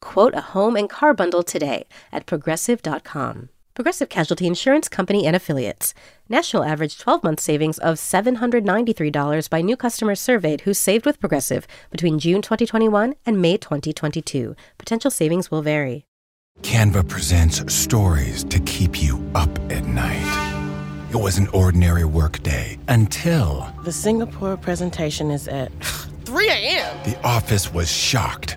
Quote a home and car bundle today at progressive.com. Progressive Casualty Insurance Company and Affiliates. National average 12 month savings of $793 by new customers surveyed who saved with Progressive between June 2021 and May 2022. Potential savings will vary. Canva presents stories to keep you up at night. It was an ordinary workday until The Singapore presentation is at 3 a.m. the office was shocked.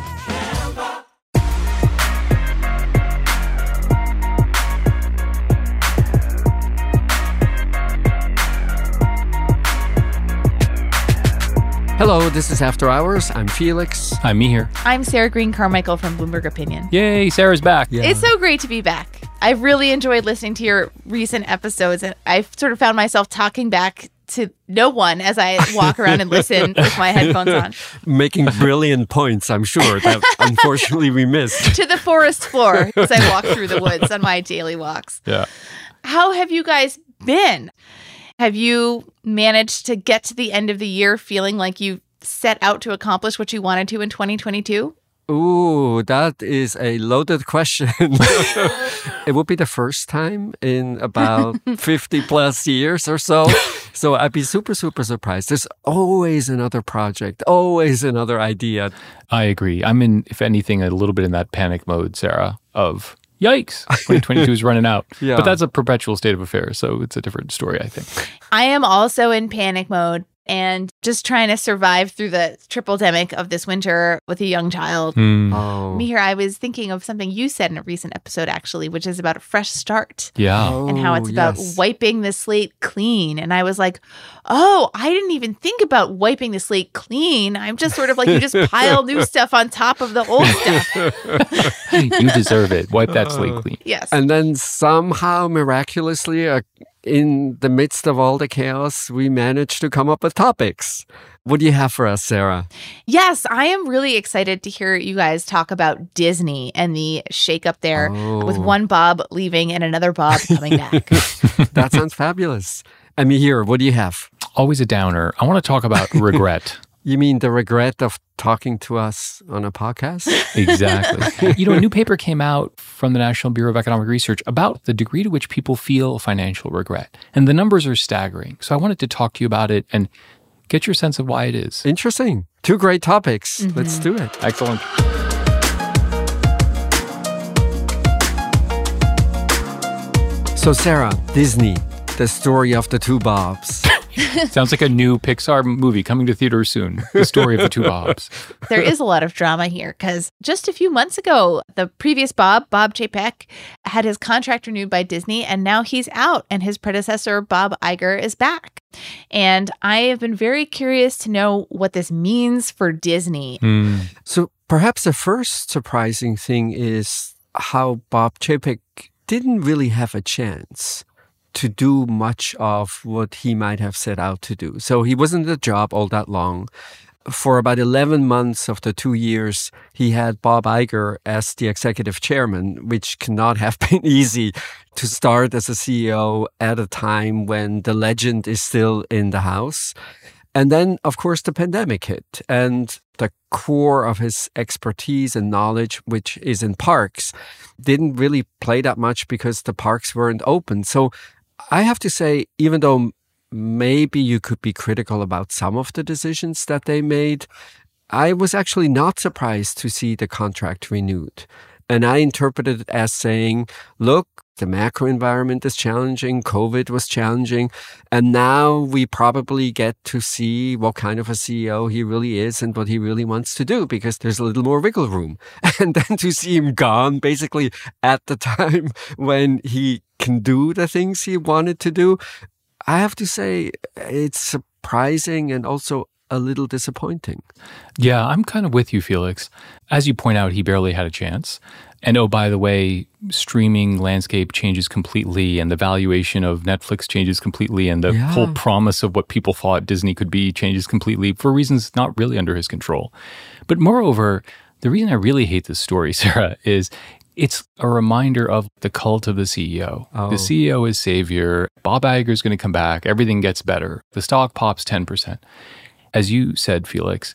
Hello, this is After Hours. I'm Felix. I'm Mihir. I'm Sarah Green Carmichael from Bloomberg Opinion. Yay, Sarah's back. It's so great to be back. I've really enjoyed listening to your recent episodes, and I've sort of found myself talking back to no one as I walk around and listen with my headphones on Making brilliant points, I'm sure, that unfortunately we missed. to the forest floor as I walk through the woods on my daily walks. Yeah. How have you guys been? Have you managed to get to the end of the year feeling like you set out to accomplish what you wanted to in 2022? Ooh, that is a loaded question. it would be the first time in about 50 plus years or so. So I'd be super, super surprised. There's always another project, always another idea. I agree. I'm in, if anything, a little bit in that panic mode, Sarah, of yikes, 2022 is running out. Yeah. But that's a perpetual state of affairs. So it's a different story, I think. I am also in panic mode and just trying to survive through the triple demic of this winter with a young child. Hmm. Oh. Mihir, I was thinking of something you said in a recent episode, actually, which is about a fresh start Yeah. and how it's about Oh, yes. wiping the slate clean. And I was like, oh, I didn't even think about wiping the slate clean. I'm just sort of like, you just pile new stuff on top of the old stuff. you deserve it. Wipe that slate clean. Yes. And then somehow, miraculously, uh, in the midst of all the chaos, we managed to come up with topics. What do you have for us, Sarah? Yes, I am really excited to hear you guys talk about Disney and the shakeup there with Oh. one Bob leaving and another Bob coming back. That sounds fabulous. I mean, here, what do you have? Always a downer. I want to talk about regret. You mean the regret of talking to us on a podcast? Exactly. you know, a new paper came out from the National Bureau of Economic Research about the degree to which people feel financial regret. And the numbers are staggering. So I wanted to talk to you about it and get your sense of why it is. Interesting. Two great topics. Mm-hmm. Let's do it. Excellent. So, Sarah, Disney, the story of the two Bobs. Sounds like a new Pixar movie coming to theaters soon. The story of the two Bobs. there is a lot of drama here because just a few months ago, the previous Bob, Bob Chapek, had his contract renewed by Disney and now he's out and his predecessor, Bob Iger, is back. And I have been very curious to know what this means for Disney. Hmm. So, perhaps the first surprising thing is how Bob Chapek didn't really have a chance to do much of what he might have set out to do. So, he wasn't in the job all that long. For about 11 months of the two years, he had Bob Iger as the executive chairman, which cannot have been easy to start as a CEO at a time when the legend is still in the house. And then, of course, the pandemic hit, and the core of his expertise and knowledge, which is in parks, didn't really play that much because the parks weren't open. So I have to say, even though maybe you could be critical about some of the decisions that they made, I was actually not surprised to see the contract renewed. And I interpreted it as saying, look, The macro environment is challenging. COVID was challenging. And now we probably get to see what kind of a CEO he really is and what he really wants to do because there's a little more wiggle room. And then to see him gone basically at the time when he can do the things he wanted to do, I have to say it's surprising and also a little disappointing. Yeah, I'm kind of with you, Felix. As you point out, he barely had a chance. And oh, by the way, streaming landscape changes completely, and the valuation of Netflix changes completely, and the Yeah. whole promise of what people thought Disney could be changes completely for reasons not really under his control. But moreover, the reason I really hate this story, Sarah, is it's a reminder of the cult of the CEO. Oh. The CEO is savior. Bob Iger is going to come back. Everything gets better. The stock pops 10%. As you said, Felix,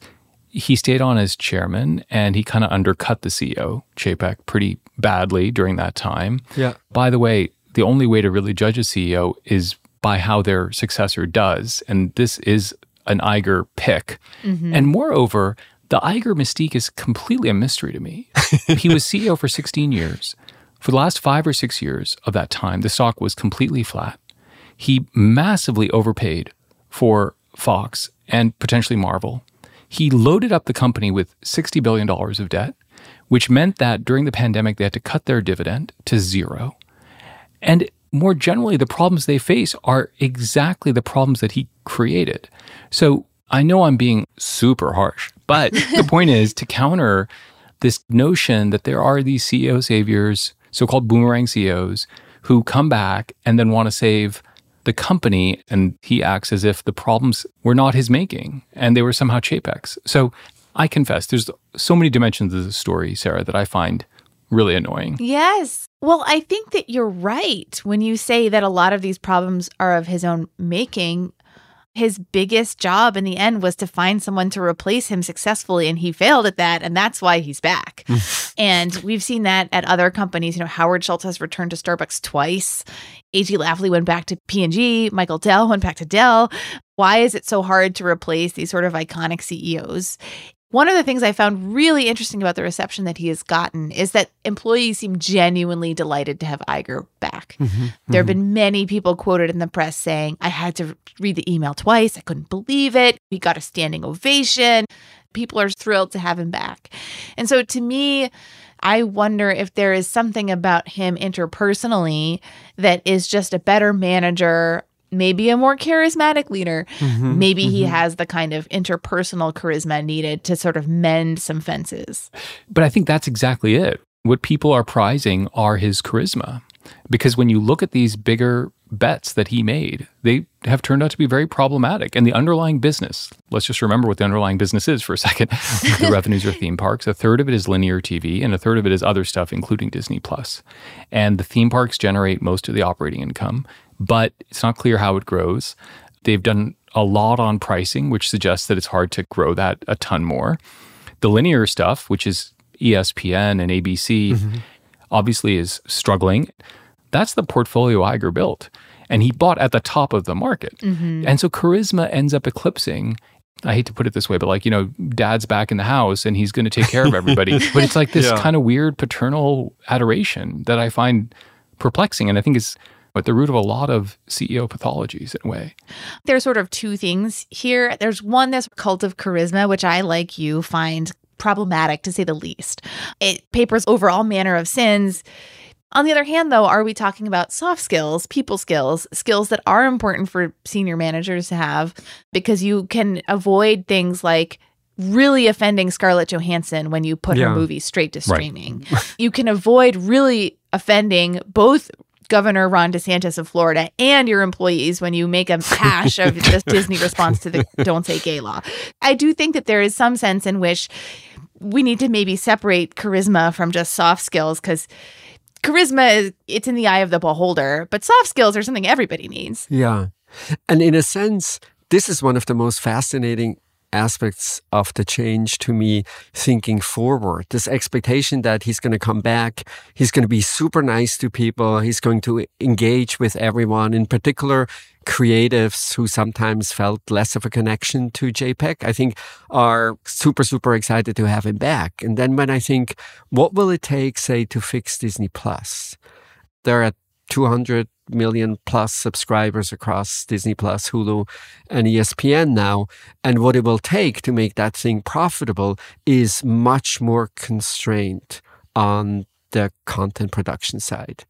he stayed on as chairman and he kind of undercut the CEO, Chapek, pretty badly during that time. Yeah. By the way, the only way to really judge a CEO is by how their successor does. And this is an Iger pick. Mm-hmm. And moreover, the Iger mystique is completely a mystery to me. he was CEO for 16 years. For the last five or six years of that time, the stock was completely flat. He massively overpaid for Fox and potentially Marvel. He loaded up the company with $60 billion of debt, which meant that during the pandemic, they had to cut their dividend to zero. And more generally, the problems they face are exactly the problems that he created. So I know I'm being super harsh, but the point is to counter this notion that there are these CEO saviors, so called boomerang CEOs, who come back and then want to save the company. And he acts as if the problems were not his making and they were somehow Chapek's. So I confess, there's so many dimensions of this story, Sarah, that I find really annoying. Yes. Well, I think that you're right when you say that a lot of these problems are of his own making. His biggest job in the end was to find someone to replace him successfully, and he failed at that, and that's why he's back. Hmm. and we've seen that at other companies. You know, Howard Schultz has returned to Starbucks twice. A.G. Lafley went back to P&G. Michael Dell went back to Dell. Why is it so hard to replace these sort of iconic CEOs? One of the things I found really interesting about the reception that he has gotten is that employees seem genuinely delighted to have Iger back. Mm-hmm. Mm-hmm. There have been many people quoted in the press saying, I had to read the email twice. I couldn't believe it. He got a standing ovation. People are thrilled to have him back. And so to me, I wonder if there is something about him interpersonally that is just a better manager, maybe a more charismatic leader. Mm-hmm. maybe he mm-hmm. has the kind of interpersonal charisma needed to sort of mend some fences. But I think that's exactly it. What people are prizing are his charisma. Because when you look at these bigger bets that he made, they have turned out to be very problematic. And the underlying business, let's just remember what the underlying business is for a second. the revenues are theme parks. A third of it is linear TV, and a third of it is other stuff, including Disney Plus. And the theme parks generate most of the operating income, but it's not clear how it grows. They've done a lot on pricing, which suggests that it's hard to grow that a ton more. The linear stuff, which is ESPN and ABC, mm-hmm. obviously is struggling. That's the portfolio Iger built. And he bought at the top of the market. Mm-hmm. And so charisma ends up eclipsing. I hate to put it this way, but like, you know, dad's back in the house and he's going to take care of everybody. but it's like this Yeah. kind of weird paternal adoration that I find perplexing. And I think is at the root of a lot of CEO pathologies in a way. There's sort of two things here. There's one, this cult of charisma, which I, like you, find problematic to say the least. It papers over all manner of sins. On the other hand, though, are we talking about soft skills, people skills, skills that are important for senior managers to have because you can avoid things like really offending Scarlett Johansson when you put Yeah. her movie straight to streaming. you can avoid really offending both Governor Ron DeSantis of Florida and your employees when you make a hash of the Disney response to the Don't Say Gay law. I do think that there is some sense in which we need to maybe separate charisma from just soft skills because charisma is it's in the eye of the beholder, but soft skills are something everybody needs. Yeah. And in a sense, this is one of the most fascinating aspects of the change to me thinking forward. This expectation that he's going to come back, he's going to be super nice to people, he's going to engage with everyone, in particular creatives who sometimes felt less of a connection to Chapek, I think are super, super excited to have him back. And then when I think, what will it take, say, to fix Disney Plus? There are 200 million plus subscribers across Disney Plus, Hulu, and ESPN now. And what it will take to make that thing profitable is much more constraint on the content production side.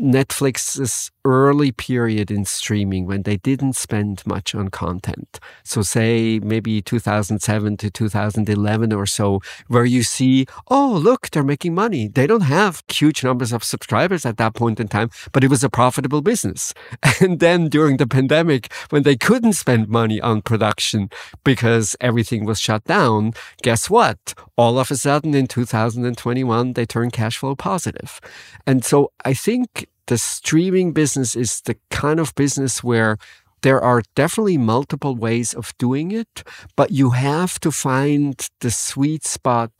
Netflix's early period in streaming when they didn't spend much on content. So, say maybe 2007 to 2011 or so, where you see, oh, look, they're making money. They don't have huge numbers of subscribers at that point in time, but it was a profitable business. And then during the pandemic, when they couldn't spend money on production because everything was shut down, guess what? All of a sudden in 2021, they turned cash flow positive. And so I think the streaming business is the kind of business where there are definitely multiple ways of doing it, but you have to find the sweet spot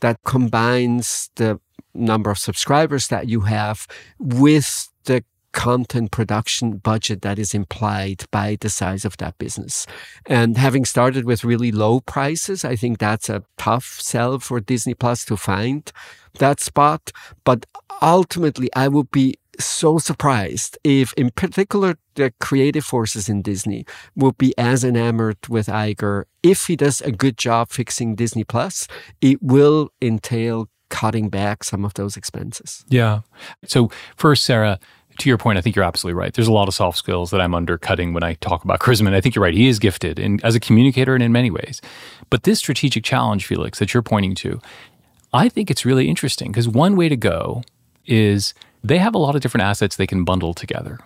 that combines the number of subscribers that you have with the content production budget that is implied by the size of that business. And having started with really low prices, I think that's a tough sell for Disney Plus to find that spot. But ultimately, I would be so surprised if, in particular, the creative forces in Disney would be as enamored with Iger. If he does a good job fixing Disney Plus, it will entail cutting back some of those expenses. Yeah. So, first, Sarah, to your point, I think you're absolutely right. There's a lot of soft skills that I'm undercutting when I talk about Charisma. And I think you're right. He is gifted in, as a communicator and in many ways. But this strategic challenge, Felix, that you're pointing to, I think it's really interesting because one way to go is they have a lot of different assets they can bundle together.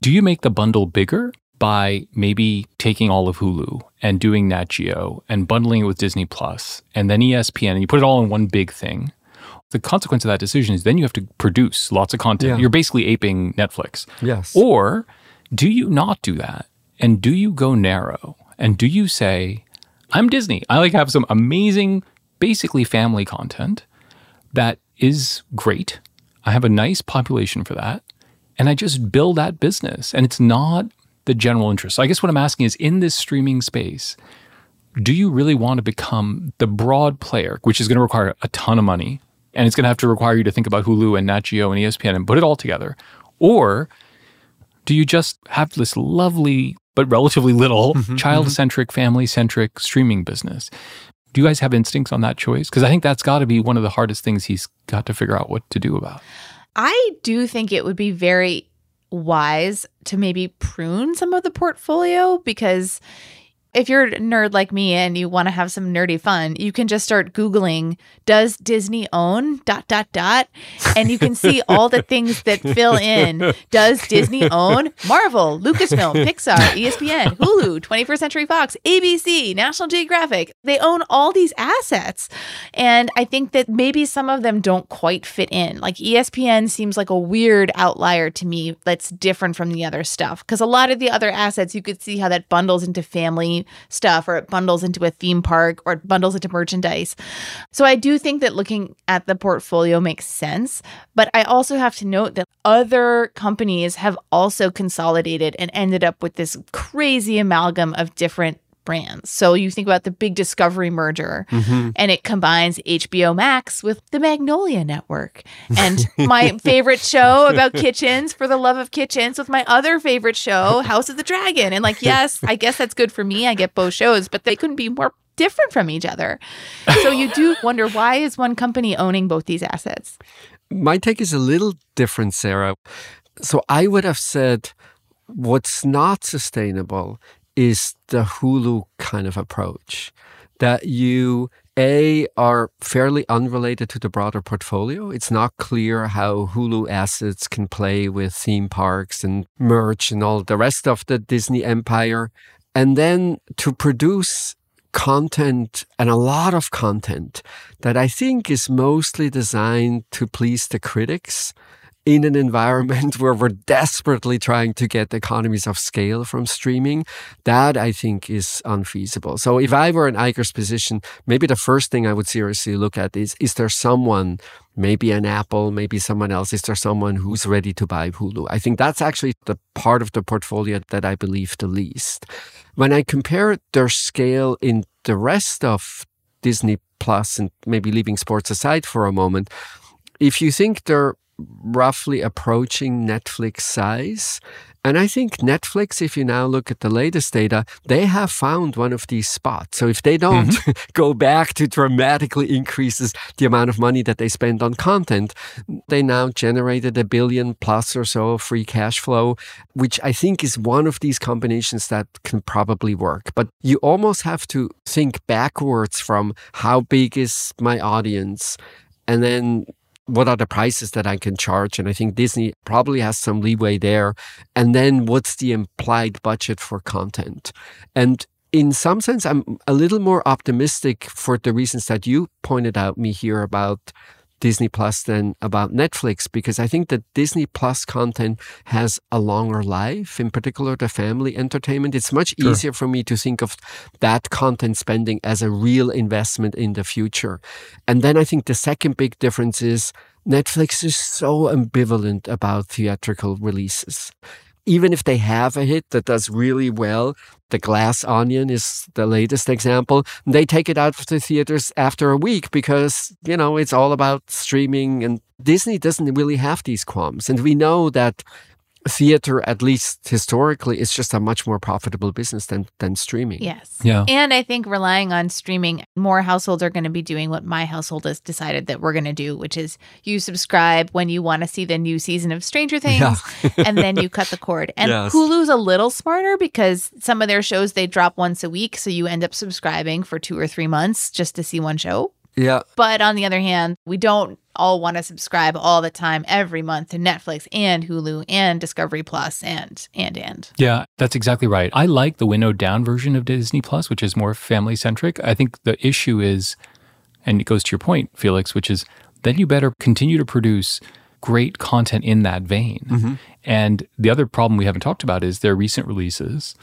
Do you make the bundle bigger by maybe taking all of Hulu and doing Nat Geo and bundling it with Disney Plus and then ESPN and you put it all in one big thing? The consequence of that decision is then you have to produce lots of content. Yeah. You're basically aping Netflix. Yes. Or do you not do that? And do you go narrow? And do you say, I'm Disney. I like have some amazing, basically family content that is great. I have a nice population for that. And I just build that business. And it's not the general interest. So I guess what I'm asking is in this streaming space, do you really want to become the broad player, which is going to require a ton of money? And it's going to have to require you to think about Hulu and Nat Geo and ESPN and put it all together. Or do you just have this lovely but relatively little mm-hmm, child mm-hmm. centric, family centric streaming business? Do you guys have instincts on that choice? Because I think that's got to be one of the hardest things he's got to figure out what to do about. I do think it would be very wise to maybe prune some of the portfolio because if you're a nerd like me and you want to have some nerdy fun, you can just start Googling, does Disney own dot dot dot? And you can see all the things that fill in. Does Disney own Marvel, Lucasfilm, Pixar, ESPN, Hulu, 21st Century Fox, ABC, National Geographic? They own all these assets. And I think that maybe some of them don't quite fit in. Like ESPN seems like a weird outlier to me that's different from the other stuff. Because a lot of the other assets, you could see how that bundles into family stuff or it bundles into a theme park or it bundles into merchandise. So I do think that looking at the portfolio makes sense. But I also have to note that other companies have also consolidated and ended up with this crazy amalgam of different brands. So you think about the big Discovery merger, mm-hmm. and it combines HBO Max with the Magnolia Network. And my favorite show about kitchens, For the Love of Kitchens, with my other favorite show, House of the Dragon. And like, yes, I guess that's good for me. I get both shows, but they couldn't be more different from each other. So you do wonder why is one company owning both these assets? My take is a little different, Sarah. So I would have said what's not sustainable is the Hulu kind of approach that you a are fairly unrelated to the broader portfolio. It's not clear how Hulu assets can play with theme parks and merch and all the rest of the Disney empire. And then to produce content and a lot of content that I think is mostly designed to please the critics in an environment where we're desperately trying to get economies of scale from streaming, that I think is unfeasible. So if I were in Iger's position, maybe the first thing I would seriously look at is, is there someone, maybe an Apple, maybe someone else, is there someone who's ready to buy Hulu? I think that's actually the part of the portfolio that I believe the least. When I compare their scale in the rest of Disney Plus and maybe leaving sports aside for a moment, if you think they're roughly approaching Netflix size. And I think Netflix, if you now look at the latest data, they have found one of these spots. So if they don't mm-hmm. go back to dramatically increases the amount of money that they spend on content, they now generated a billion plus or so of free cash flow, which I think is one of these combinations that can probably work. But you almost have to think backwards from how big is my audience and then what are the prices that I can charge? And I think Disney probably has some leeway there. And then what's the implied budget for content? And in some sense, I'm a little more optimistic for the reasons that you pointed out Mihir about Disney Plus than about Netflix because I think that Disney Plus content has a longer life, in particular the family entertainment. It's much sure. easier for me to think of that content spending as a real investment in the future. And then I think the second big difference is Netflix is so ambivalent about theatrical releases even if they have a hit that does really well, the Glass Onion is the latest example. They take it out of the theaters after a week because, you know, it's all about streaming and Disney doesn't really have these qualms. And we know that theater, at least historically, is just a much more profitable business than than streaming. Yes. Yeah. And I think relying on streaming, more households are going to be doing what my household has decided that we're going to do, which is you subscribe when you want to see the new season of Stranger Things, yeah. and then you cut the cord. And yes. Hulu's a little smarter because some of their shows they drop once a week, so you end up subscribing for two or three months just to see one show. Yeah. But on the other hand, we don't all want to subscribe all the time every month to Netflix and Hulu and Discovery Plus and and and. Yeah, that's exactly right. I like the windowed down version of Disney Plus, which is more family centric. I think the issue is and it goes to your point, Felix, which is then you better continue to produce great content in that vein. Mm-hmm. And the other problem we haven't talked about is their recent releases,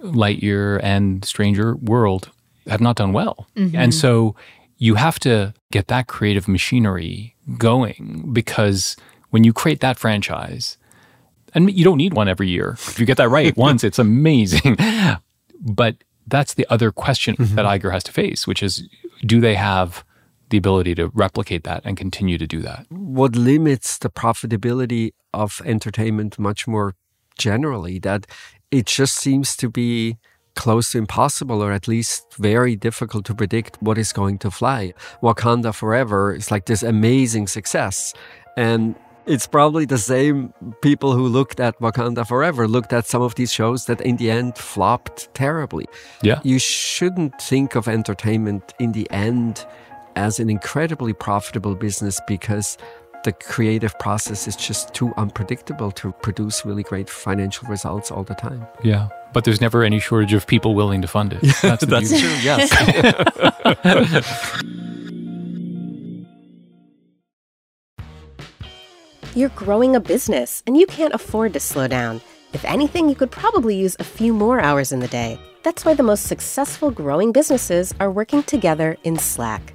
Lightyear and Strange World, have not done well. Mm-hmm. And so you have to get that creative machinery going because when you create that franchise, and you don't need one every year. If you get that right once, it's amazing. but that's the other question mm-hmm. that Iger has to face, which is do they have the ability to replicate that and continue to do that? What limits the profitability of entertainment much more generally, that it just seems to be close to impossible or at least very difficult to predict what is going to fly. Wakanda Forever is like this amazing success. And it's probably the same people who looked at Wakanda Forever looked at some of these shows that in the end flopped terribly. Yeah. You shouldn't think of entertainment in the end as an incredibly profitable business because the creative process is just too unpredictable to produce really great financial results all the time. Yeah. But there's never any shortage of people willing to fund it. That's, That's true, yes. You're growing a business and you can't afford to slow down. If anything, you could probably use a few more hours in the day. That's why the most successful growing businesses are working together in Slack.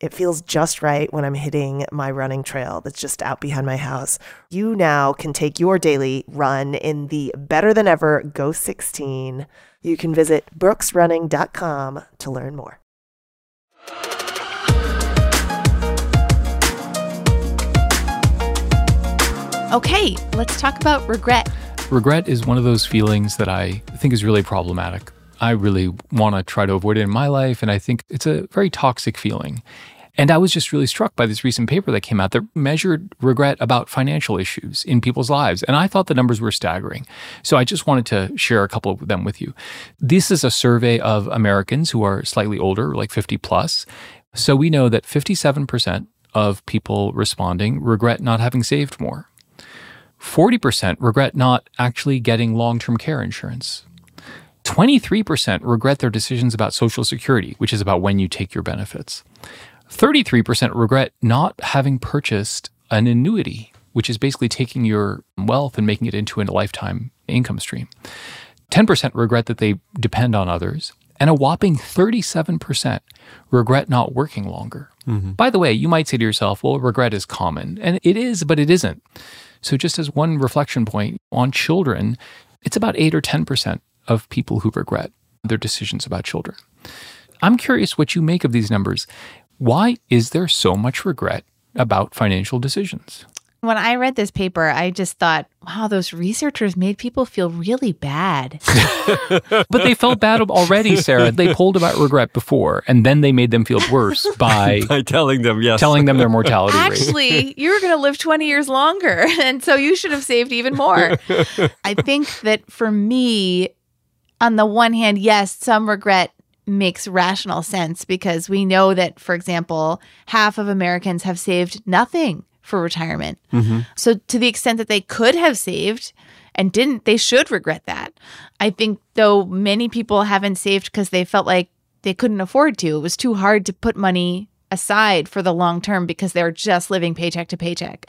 it feels just right when I'm hitting my running trail that's just out behind my house. You now can take your daily run in the better than ever Ghost 16. You can visit brooksrunning.com to learn more. Okay, let's talk about regret. Regret is one of those feelings that I think is really problematic. I really want to try to avoid it in my life. And I think it's a very toxic feeling. And I was just really struck by this recent paper that came out that measured regret about financial issues in people's lives. And I thought the numbers were staggering. So I just wanted to share a couple of them with you. This is a survey of Americans who are slightly older, like 50 plus. So we know that 57% of people responding regret not having saved more. 40% regret not actually getting long term care insurance. 23% regret their decisions about Social Security, which is about when you take your benefits. 33% regret not having purchased an annuity, which is basically taking your wealth and making it into a lifetime income stream. 10% regret that they depend on others. And a whopping 37% regret not working longer. Mm-hmm. By the way, you might say to yourself, well, regret is common. And it is, but it isn't. So, just as one reflection point on children, it's about 8 or 10% of people who regret their decisions about children. I'm curious what you make of these numbers. Why is there so much regret about financial decisions? When I read this paper, I just thought, wow, those researchers made people feel really bad. But they felt bad already, Sarah. They polled about regret before, and then they made them feel worse by By telling them yes. telling them their mortality rate. Actually, you're going to live 20 years longer. And so you should have saved even more. I think that for me, on the one hand, yes, some regret makes rational sense because we know that, for example, half of Americans have saved nothing for retirement. Mm-hmm. So, to the extent that they could have saved and didn't, they should regret that. I think, though, many people haven't saved because they felt like they couldn't afford to. It was too hard to put money aside for the long term because they're just living paycheck to paycheck.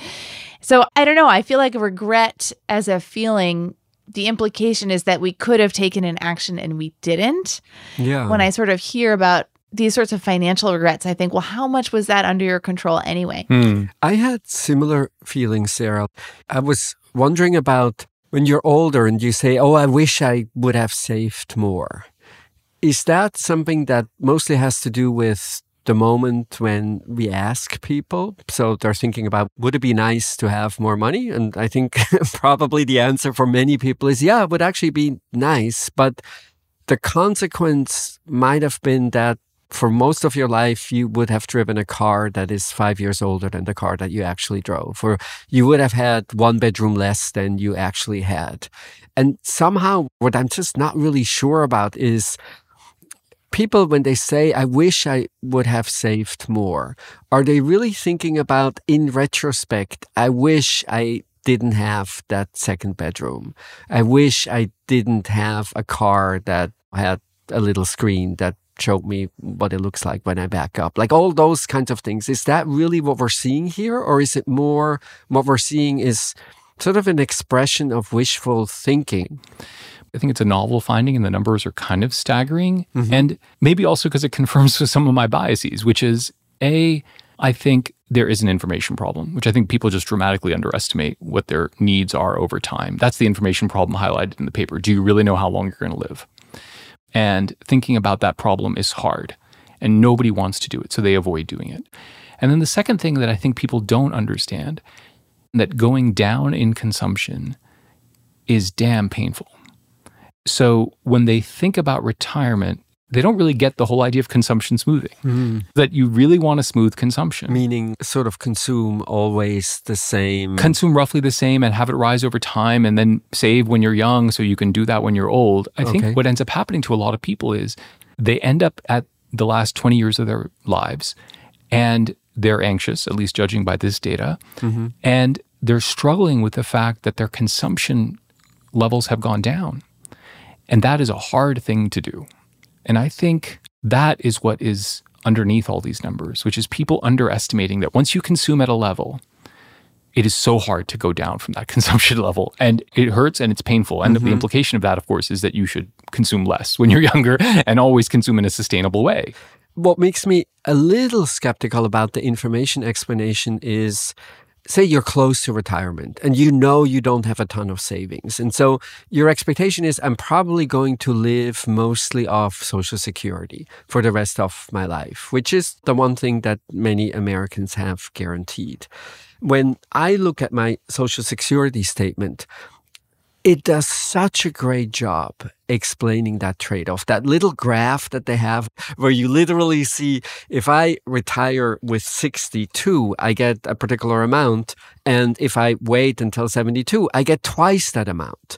So, I don't know. I feel like regret as a feeling. The implication is that we could have taken an action and we didn't Yeah. when I sort of hear about these sorts of financial regrets, I think, well, how much was that under your control anyway? Hmm. I had similar feelings, Sarah. I was wondering about when you're older and you say, Oh, I wish I would have saved more. Is that something that mostly has to do with the moment when we ask people? So they're thinking about, would it be nice to have more money? And I think probably the answer for many people is, yeah, it would actually be nice. But the consequence might have been that for most of your life, you would have driven a car that is five years older than the car that you actually drove, or you would have had one bedroom less than you actually had. And somehow, what I'm just not really sure about is people, when they say, I wish I would have saved more, are they really thinking about, in retrospect, I wish I didn't have that second bedroom. I wish I didn't have a car that had a little screen that showed me what it looks like when I back up. Like all those kinds of things. Is that really what we're seeing here? Or is it more what we're seeing is sort of an expression of wishful thinking? I think it's a novel finding, and the numbers are kind of staggering. Mm-hmm. And maybe also because it confirms with some of my biases, which is A, I think there is an information problem, which I think people just dramatically underestimate what their needs are over time. That's the information problem highlighted in the paper. Do you really know how long you're going to live? And thinking about that problem is hard, and nobody wants to do it, so they avoid doing it. And then the second thing that I think people don't understand that going down in consumption is damn painful. So when they think about retirement, they don't really get the whole idea of consumption smoothing. Mm-hmm. That you really want to smooth consumption. Meaning, sort of consume always the same. Consume roughly the same and have it rise over time and then save when you're young so you can do that when you're old. I Okay. think what ends up happening to a lot of people is they end up at the last 20 years of their lives and they're anxious, at least judging by this data, mm-hmm. and they're struggling with the fact that their consumption levels have gone down. And that is a hard thing to do. And I think that is what is underneath all these numbers, which is people underestimating that once you consume at a level, it is so hard to go down from that consumption level. And it hurts and it's painful. And the mm-hmm. implication of that, of course, is that you should consume less when you're younger and always consume in a sustainable way. what makes me a little skeptical about the information explanation is say you're close to retirement and you know you don't have a ton of savings. And so your expectation is I'm probably going to live mostly off Social Security for the rest of my life, which is the one thing that many Americans have guaranteed. When I look at my Social Security statement, it does such a great job explaining that trade off. That little graph that they have, where you literally see if I retire with 62, I get a particular amount. And if I wait until 72, I get twice that amount.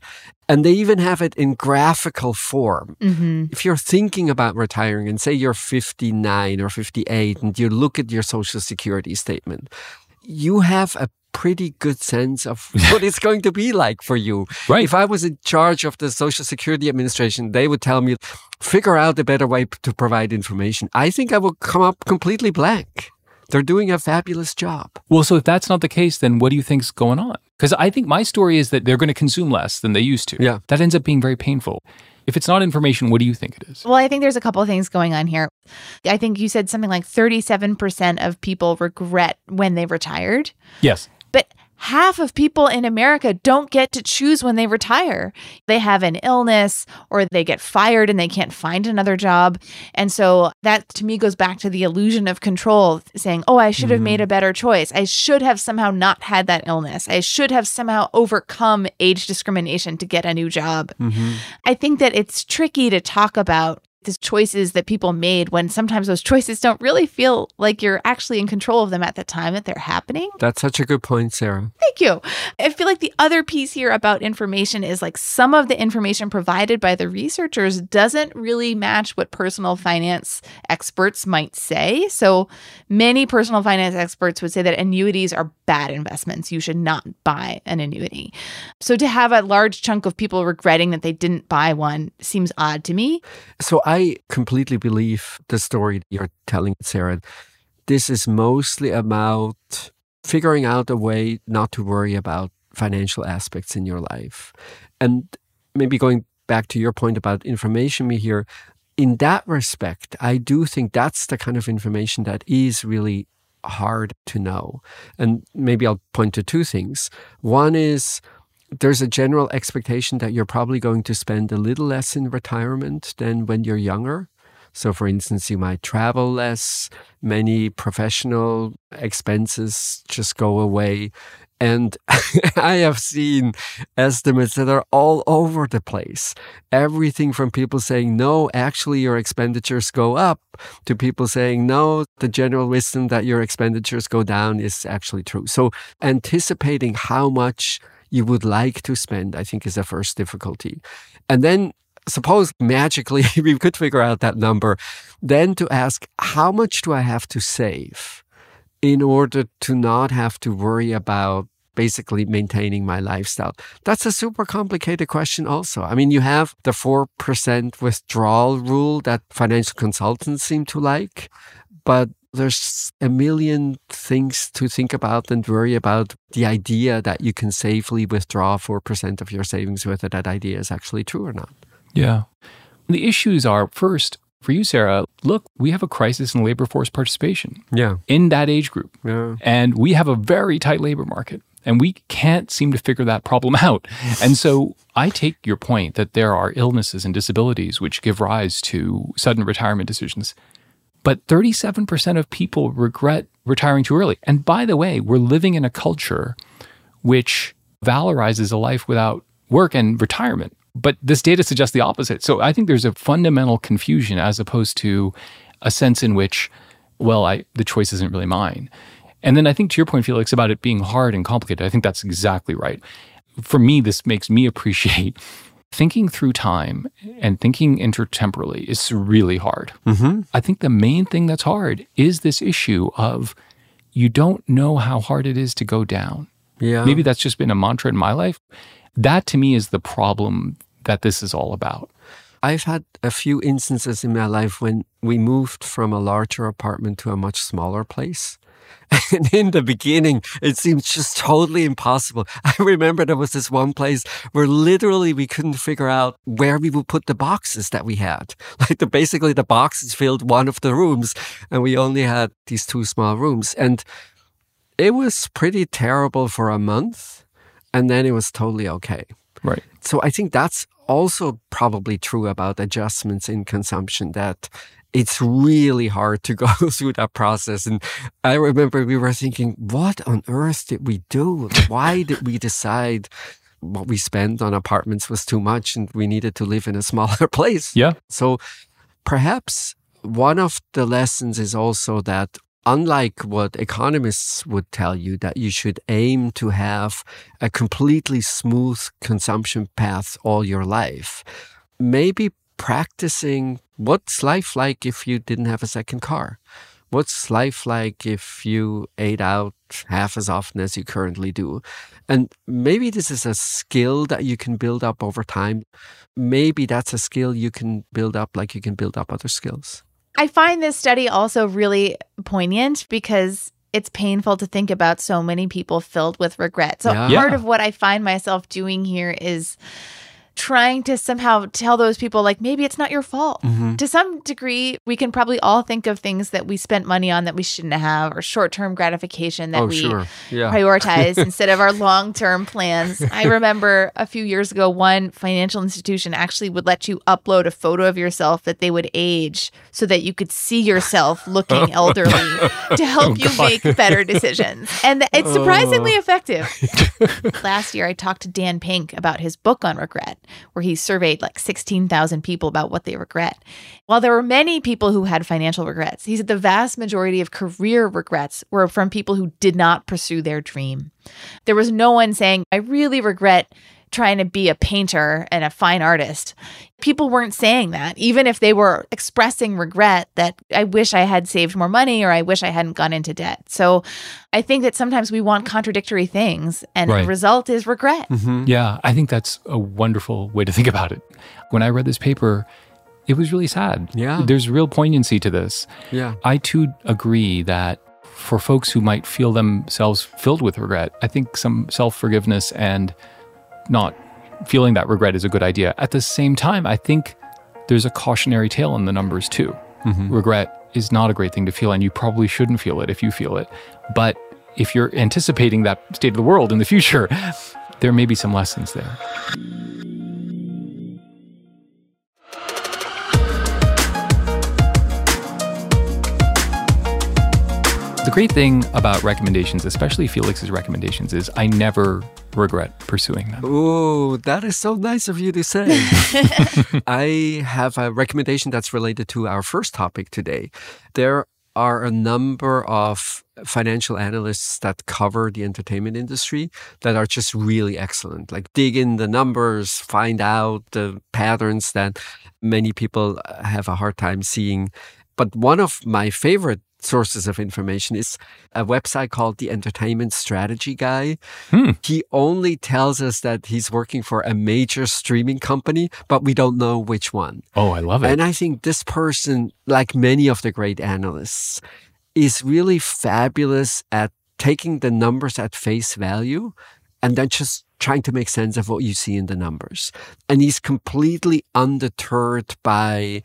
And they even have it in graphical form. Mm-hmm. If you're thinking about retiring and say you're 59 or 58 and you look at your social security statement, you have a pretty good sense of what it's going to be like for you. Right. If I was in charge of the Social Security Administration, they would tell me, figure out a better way to provide information. I think I will come up completely blank. They're doing a fabulous job. Well, so if that's not the case, then what do you think's going on? Because I think my story is that they're going to consume less than they used to. Yeah. That ends up being very painful. If it's not information, what do you think it is? Well, I think there's a couple of things going on here. I think you said something like 37% of people regret when they retired. Yes. But half of people in America don't get to choose when they retire. They have an illness or they get fired and they can't find another job. And so that to me goes back to the illusion of control, saying, oh, I should have mm-hmm. made a better choice. I should have somehow not had that illness. I should have somehow overcome age discrimination to get a new job. Mm-hmm. I think that it's tricky to talk about the choices that people made when sometimes those choices don't really feel like you're actually in control of them at the time that they're happening. That's such a good point, Sarah. Thank you. I feel like the other piece here about information is like some of the information provided by the researchers doesn't really match what personal finance experts might say. So many personal finance experts would say that annuities are bad investments. You should not buy an annuity. So to have a large chunk of people regretting that they didn't buy one seems odd to me. So I completely believe the story you're telling, Sarah. This is mostly about figuring out a way not to worry about financial aspects in your life. And maybe going back to your point about information Mihir, in that respect, I do think that's the kind of information that is really hard to know. And maybe I'll point to two things. One is there's a general expectation that you're probably going to spend a little less in retirement than when you're younger. So, for instance, you might travel less, many professional expenses just go away. And I have seen estimates that are all over the place. Everything from people saying, no, actually, your expenditures go up, to people saying, no, the general wisdom that your expenditures go down is actually true. So, anticipating how much you would like to spend, I think, is the first difficulty. And then suppose magically we could figure out that number, then to ask, how much do I have to save in order to not have to worry about basically maintaining my lifestyle? That's a super complicated question, also. I mean, you have the 4% withdrawal rule that financial consultants seem to like, but there's a million things to think about and worry about the idea that you can safely withdraw 4% of your savings, whether that idea is actually true or not. Yeah. The issues are first, for you, Sarah, look, we have a crisis in labor force participation Yeah. in that age group. Yeah. And we have a very tight labor market. And we can't seem to figure that problem out. And so I take your point that there are illnesses and disabilities which give rise to sudden retirement decisions. But 37% of people regret retiring too early. And by the way, we're living in a culture which valorizes a life without work and retirement. But this data suggests the opposite. So I think there's a fundamental confusion as opposed to a sense in which, well, I, the choice isn't really mine. And then I think to your point, Felix, about it being hard and complicated, I think that's exactly right. For me, this makes me appreciate thinking through time and thinking intertemporally is really hard. Mm-hmm. I think the main thing that's hard is this issue of you don't know how hard it is to go down. Yeah. Maybe that's just been a mantra in my life. That to me is the problem that this is all about. I've had a few instances in my life when we moved from a larger apartment to a much smaller place. And in the beginning, it seemed just totally impossible. I remember there was this one place where literally we couldn't figure out where we would put the boxes that we had. Like the, basically the boxes filled one of the rooms and we only had these two small rooms. And it was pretty terrible for a month. And then it was totally okay. Right. So I think that's also probably true about adjustments in consumption that it's really hard to go through that process. And I remember we were thinking, what on earth did we do? Why did we decide what we spent on apartments was too much and we needed to live in a smaller place? Yeah. So perhaps one of the lessons is also that unlike what economists would tell you that you should aim to have a completely smooth consumption path all your life, maybe practicing what's life like if you didn't have a second car? What's life like if you ate out half as often as you currently do? And maybe this is a skill that you can build up over time. Maybe that's a skill you can build up like you can build up other skills. I find this study also really poignant because it's painful to think about so many people filled with regret. So, Yeah. part of what I find myself doing here is trying to somehow tell those people, like, maybe it's not your fault. Mm-hmm. To some degree, we can probably all think of things that we spent money on that we shouldn't have, or short term gratification that oh, we sure. Yeah. prioritize instead of our long term plans. I remember a few years ago, one financial institution actually would let you upload a photo of yourself that they would age so that you could see yourself looking elderly to help you make better decisions. And it's surprisingly effective. Last year, I talked to Dan Pink about his book on regret, where he surveyed like 16,000 people about what they regret. While there were many people who had financial regrets, he said the vast majority of career regrets were from people who did not pursue their dream. There was no one saying, I really regret trying to be a painter and a fine artist. People weren't saying that, even if they were expressing regret that I wish I had saved more money or I wish I hadn't gone into debt. So I think that sometimes we want contradictory things, and Right. the result is regret. Mm-hmm. Yeah, I think that's a wonderful way to think about it. When I read this paper, it was really sad. Yeah. There's real poignancy to this. Yeah. I too agree that for folks who might feel themselves filled with regret, I think some self forgiveness and not feeling that regret is a good idea. At the same time, I think there's a cautionary tale in the numbers too. Mm-hmm. Regret is not a great thing to feel, and you probably shouldn't feel it if you feel it. But if you're anticipating that state of the world in the future, there may be some lessons there. The great thing about recommendations, especially Felix's recommendations, is I never regret pursuing them. Oh, that is so nice of you to say. I have a recommendation that's related to our first topic today. There are a number of financial analysts that cover the entertainment industry that are just really excellent. Like dig in the numbers, find out the patterns that many people have a hard time seeing. But one of my favorite sources of information is a website called the Entertainment Strategy Guy. Hmm. He only tells us that he's working for a major streaming company, but we don't know which one. Oh, I love it. And I think this person, like many of the great analysts, is really fabulous at taking the numbers at face value and then just trying to make sense of what you see in the numbers. And he's completely undeterred by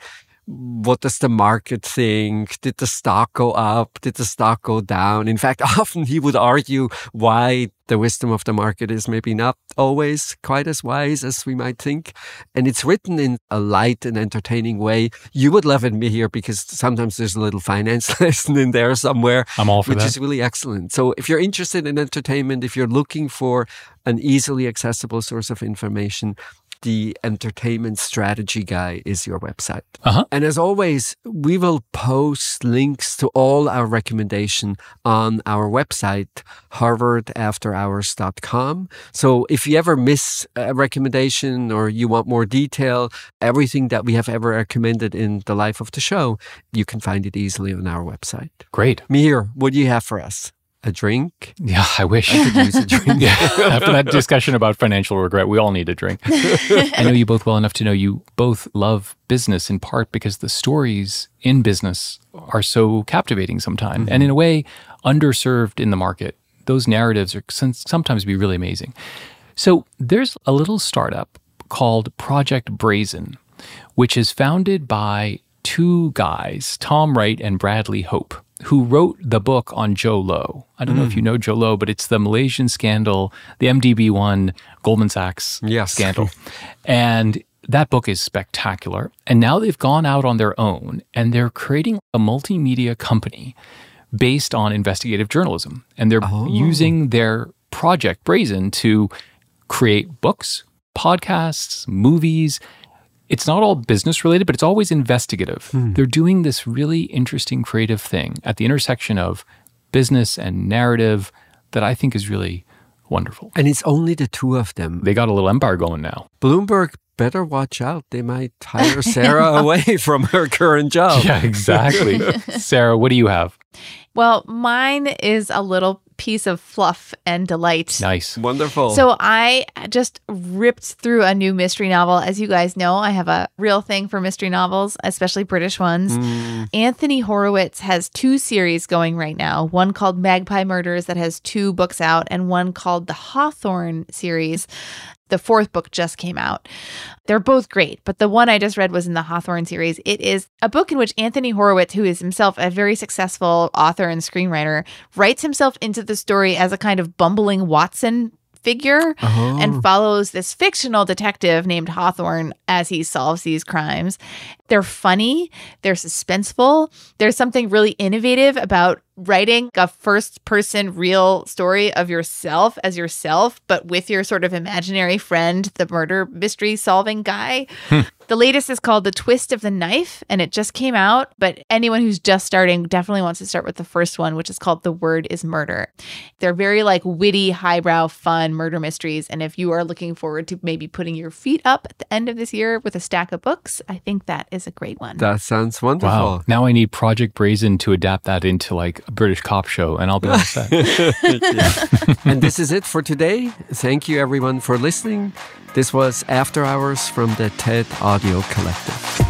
what does the market think? Did the stock go up? Did the stock go down? In fact, often he would argue why the wisdom of the market is maybe not always quite as wise as we might think. And it's written in a light and entertaining way. You would love it Mihir because sometimes there's a little finance lesson in there somewhere. I'm all for which that. is really excellent. So if you're interested in entertainment, if you're looking for an easily accessible source of information, the entertainment strategy guy is your website. Uh-huh. And as always, we will post links to all our recommendation on our website, harvardafterhours.com. So if you ever miss a recommendation or you want more detail, everything that we have ever recommended in the life of the show, you can find it easily on our website. Great. Mihir, what do you have for us? A drink? Yeah, I wish. I could use a drink. Yeah, After that discussion about financial regret, we all need a drink. I know you both well enough to know you both love business in part because the stories in business are so captivating sometimes mm-hmm. and in a way underserved in the market. Those narratives are sometimes be really amazing. So there's a little startup called Project Brazen, which is founded by two guys, Tom Wright and Bradley Hope, who wrote the book on Jho Low. I don't know if you hmm. know Jho Low, but it's the Malaysian scandal, the MDB one, Goldman Sachs Yes. scandal. and that book is spectacular. And now they've gone out on their own and they're creating a multimedia company based on investigative journalism. And they're oh. using their project Brazen to create books, podcasts, movies, it's not all business related, but it's always investigative. Hmm. They're doing this really interesting creative thing at the intersection of business and narrative that I think is really wonderful. And it's only the two of them. They got a little empire going now. Bloomberg better watch out. They might hire Sarah away from her current job. Yeah, exactly. Sarah, what do you have? Well, mine is a little piece of fluff and delight. Nice. Wonderful. So I just ripped through a new mystery novel. As you guys know, I have a real thing for mystery novels, especially British ones. Hmm. Anthony Horowitz has two series going right now. One called Magpie Murders that has two books out, and one called the Hawthorne series. The fourth book just came out. They're both great, but the one I just read was in the Hawthorne series. It is a book in which Anthony Horowitz, who is himself a very successful author and screenwriter, writes himself into the story as a kind of bumbling Watson figure and uh-huh. follows this fictional detective named Hawthorne as he solves these crimes. They're funny, they're suspenseful. There's something really innovative about writing a first person real story of yourself as yourself, but with your sort of imaginary friend, the murder mystery solving guy. Hmm. The latest is called The Twist of the Knife, and it just came out. But anyone who's just starting definitely wants to start with the first one, which is called The Word is Murder. They're very like witty, highbrow, fun murder mysteries. And if you are looking forward to maybe putting your feet up at the end of this year with a stack of books, I think that is a great one. that sounds wonderful. Wow. Now I need Project Brazen to adapt that into like a British cop show, and I'll be all set. and this is it for today. Thank you everyone for listening. This was After Hours from the TED Audio Collective.